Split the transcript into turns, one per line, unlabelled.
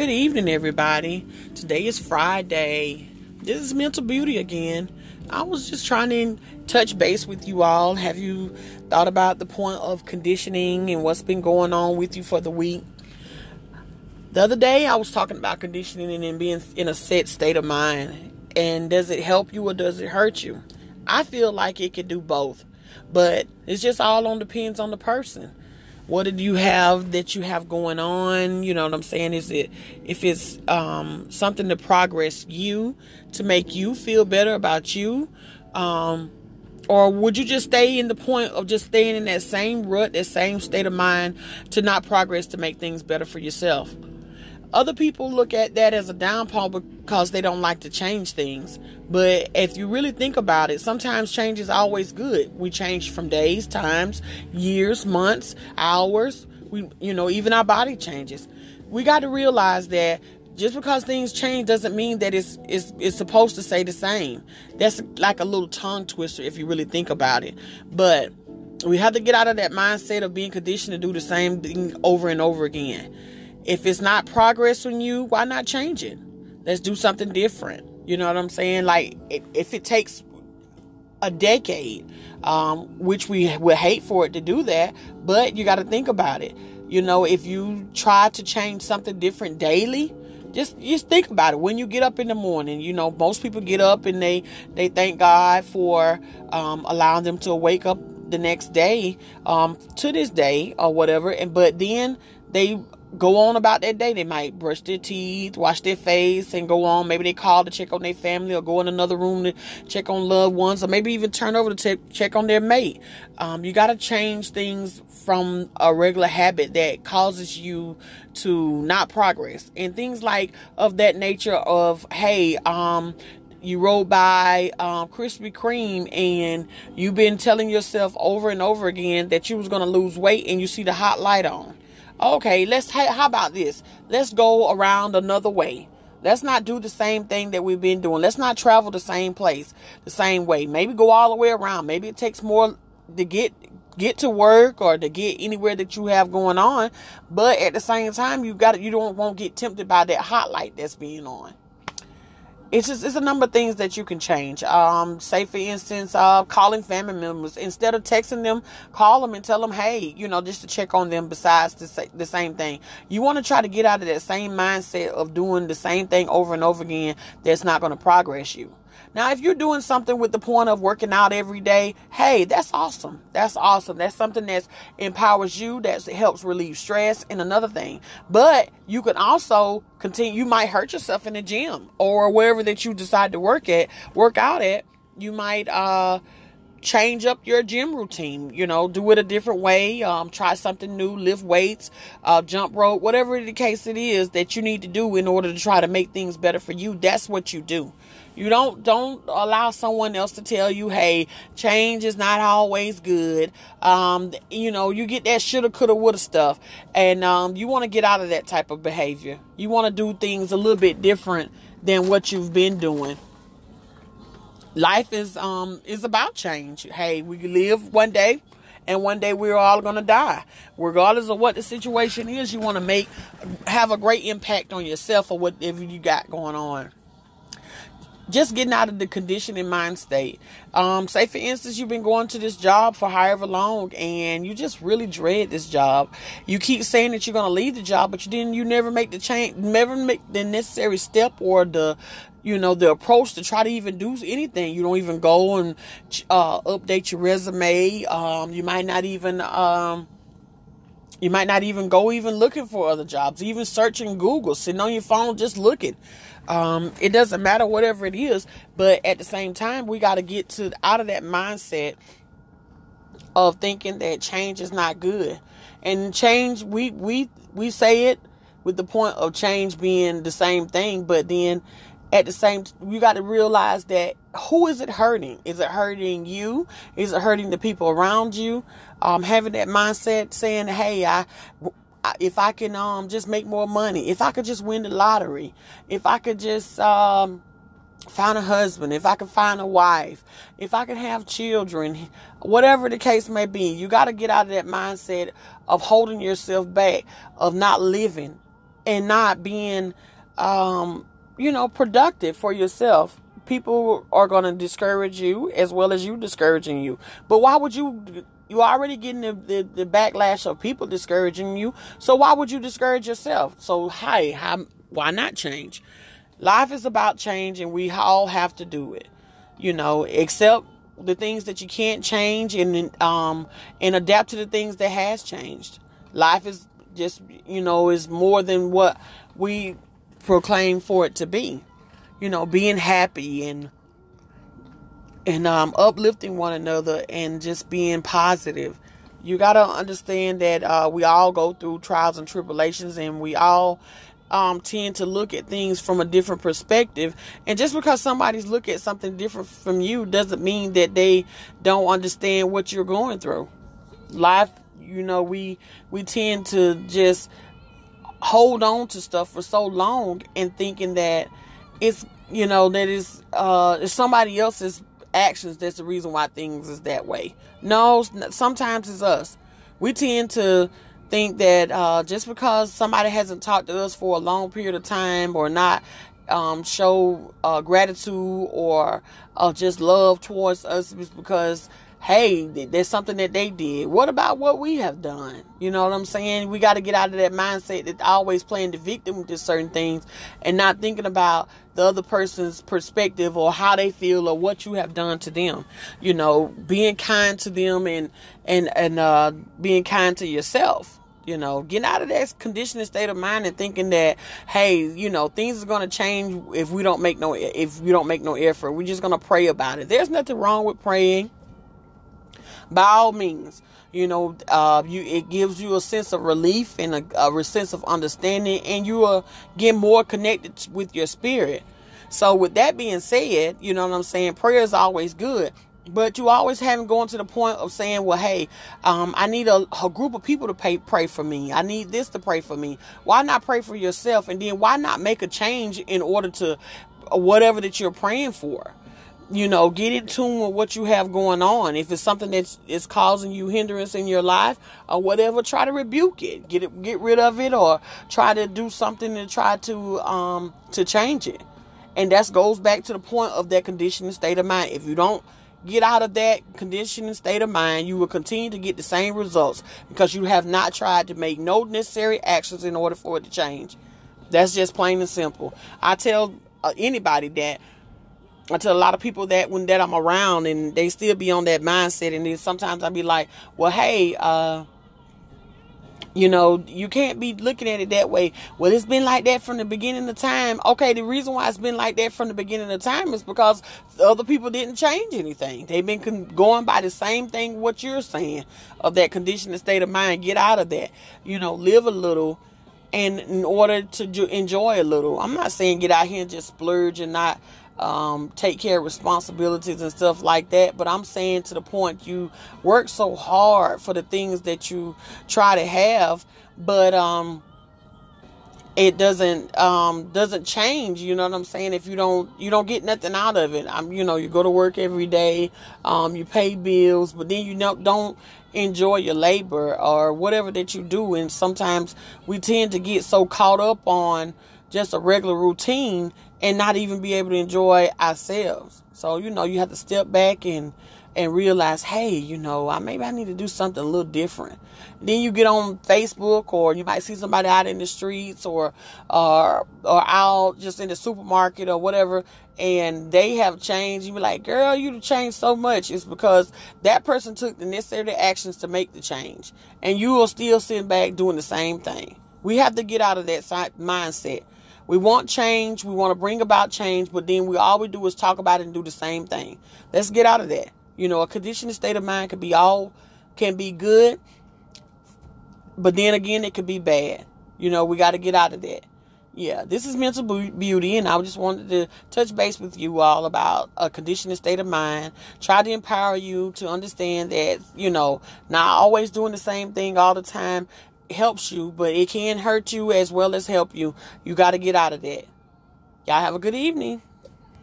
Good evening, everybody. Today is Friday. This is Mental Beauty again. I was just trying to touch base with you all. Have you thought about the point of conditioning and what's been going on with you for the week? The other day, I was talking about conditioning and being in a set state of mind. And does it help you or does it hurt you? I feel like it could do both, but it's just all on depends on the person what do you have that you have going on? You know what i'm saying? Is it if it's um, something to progress you to make you feel better about you um, or would you just stay in the point of just staying in that same rut that same state of mind to not progress to make things better for yourself other people look at that as a downfall because they don't like to change things. But if you really think about it, sometimes change is always good. We change from days, times, years, months, hours. We, you know, even our body changes. We got to realize that just because things change doesn't mean that it's, it's it's supposed to stay the same. That's like a little tongue twister if you really think about it. But we have to get out of that mindset of being conditioned to do the same thing over and over again. If it's not progress on you, why not change it? Let's do something different. You know what I'm saying? Like, if it takes a decade, um, which we would hate for it to do that, but you got to think about it. You know, if you try to change something different daily, just just think about it when you get up in the morning you know most people get up and they they thank god for um, allowing them to wake up the next day um, to this day or whatever and but then they go on about their day. They might brush their teeth, wash their face, and go on. Maybe they call to check on their family or go in another room to check on loved ones, or maybe even turn over to check on their mate. Um, you got to change things from a regular habit that causes you to not progress. And things like of that nature of, hey, um, you rode by um, Krispy Kreme and you've been telling yourself over and over again that you was going to lose weight and you see the hot light on Okay, let's how about this? Let's go around another way. Let's not do the same thing that we've been doing. Let's not travel the same place the same way. Maybe go all the way around. Maybe it takes more to get get to work or to get anywhere that you have going on. But at the same time, you got you don't won't get tempted by that hot light that's being on it's just it's a number of things that you can change. Um, say for instance, uh, calling family members instead of texting them, call them and tell them, hey, you know, just to check on them. Besides the the same thing, you want to try to get out of that same mindset of doing the same thing over and over again. That's not going to progress you. Now, if you're doing something with the point of working out every day, hey, that's awesome. That's awesome. That's something that empowers you, that helps relieve stress, and another thing. But you can also continue, you might hurt yourself in the gym or wherever that you decide to work at, work out at. You might, uh, change up your gym routine you know do it a different way um, try something new lift weights uh, jump rope whatever the case it is that you need to do in order to try to make things better for you that's what you do you don't don't allow someone else to tell you hey change is not always good um, you know you get that shoulda coulda woulda stuff and um, you want to get out of that type of behavior you want to do things a little bit different than what you've been doing life is um is about change. Hey, we live one day and one day we're all going to die. Regardless of what the situation is, you want to make have a great impact on yourself or whatever you got going on. Just getting out of the conditioning mind state. Um, say for instance, you've been going to this job for however long, and you just really dread this job. You keep saying that you're going to leave the job, but you didn't. You never make the change, never make the necessary step or the you know the approach to try to even do anything you don't even go and uh, update your resume um, you might not even um, you might not even go even looking for other jobs even searching google sitting on your phone just looking. Um, it doesn't matter whatever it is but at the same time we got to get to out of that mindset of thinking that change is not good. And change we we we say it with the point of change being the same thing but then at the same you got to realize that who is it hurting? Is it hurting you? Is it hurting the people around you? Um, having that mindset saying hey I, I if I can um just make more money, if I could just win the lottery, if I could just um find a husband, if I could find a wife, if I could have children, whatever the case may be, you got to get out of that mindset of holding yourself back, of not living and not being, um, you know, productive for yourself. People are going to discourage you as well as you discouraging you. But why would you? You already getting the, the, the backlash of people discouraging you. So why would you discourage yourself? So hey, how, why not change? Life is about change, and we all have to do it. You know, except the things that you can't change and um and adapt to the things that has changed. Life is just you know is more than what we proclaim for it to be. You know, being happy and and um, uplifting one another and just being positive. You got to understand that uh, we all go through trials and tribulations, and we all um, tend to look at things from a different perspective. And just because somebody's look at something different from you doesn't mean that they don't understand what you're going through. Life, you know, we we tend to just hold on to stuff for so long and thinking that it's you know that is uh it's somebody else's actions that's the reason why things is that way. No, sometimes it's us. We tend to think that uh, just because somebody hasn't talked to us for a long period of time or not um, show uh, gratitude or uh, just love towards us is because hey there's something that they did what about what we have done you know what i'm saying we got to get out of that mindset that always playing the victim with certain things and not thinking about the other person's perspective or how they feel or what you have done to them you know being kind to them and and and uh, being kind to yourself you know, getting out of that conditioning state of mind and thinking that, hey, you know, things are going to change if we don't make no if we don't make no effort. We're just going to pray about it. There's nothing wrong with praying. By all means, you know, uh, you it gives you a sense of relief and a, a sense of understanding, and you will get more connected with your spirit. So, with that being said, you know what I'm saying. Prayer is always good. But you always haven't gone to the point of saying, well, hey, um, I need a, a, group of people to pay, pray for me. I need this to pray for me. Why not pray for yourself? And then why not make a change in order to uh, whatever that you're praying for? You know, get in tune with what you have going on. If it's something that is causing you hindrance in your life or whatever, try to rebuke it. Get it, get rid of it, or try to do something to try to um to change it. And that goes back to the point of that conditioning state of mind. If you don't get out of that conditioning state of mind, you will continue to get the same results because you have not tried to make no necessary actions in order for it to change. That's just plain and simple. I tell uh, anybody that. I tell a lot of people that when that I'm around and they still be on that mindset, and then sometimes I be like, "Well, hey, uh, you know, you can't be looking at it that way. Well, it's been like that from the beginning of time. Okay, the reason why it's been like that from the beginning of time is because other people didn't change anything. They've been con- going by the same thing what you're saying of that condition and state of mind. Get out of that. You know, live a little and in order to enjoy a little. I'm not saying get out here and just splurge and not um, take care of responsibilities and stuff like that. But I'm saying to the point you work so hard for the things that you try to have, but um, it doesn't um, doesn't change. You know what I'm saying? If you don't you don't get nothing out of it. I'm you know you go to work every day, um, you pay bills, but then you don't don't enjoy your labor or whatever that you do. And sometimes we tend to get so caught up on just a regular routine and not even be able to enjoy ourselves. So, you know, you have to step back and and realize, hey, you know, I maybe I need to do something a little different. Then you get on Facebook or you might see somebody out in the streets or or or out just in the supermarket or whatever and they have changed. You be like, girl, you've changed so much. It's because that person took the necessary actions to make the change. And you are still sitting back doing the same thing. We have to get out of that mindset we want change. We want to bring about change, but then we all we do is talk about it and do the same thing. Let's get out of that. You know, a conditioned state of mind could be all can be good, but then again, it could be bad. You know, we got to get out of that. Yeah, this is mental beauty, and I just wanted to touch base with you all about a conditioned state of mind. Try to empower you to understand that you know not always doing the same thing all the time helps you, but it can hurt you as well as help you. You got to get out of that. Y'all have a good evening.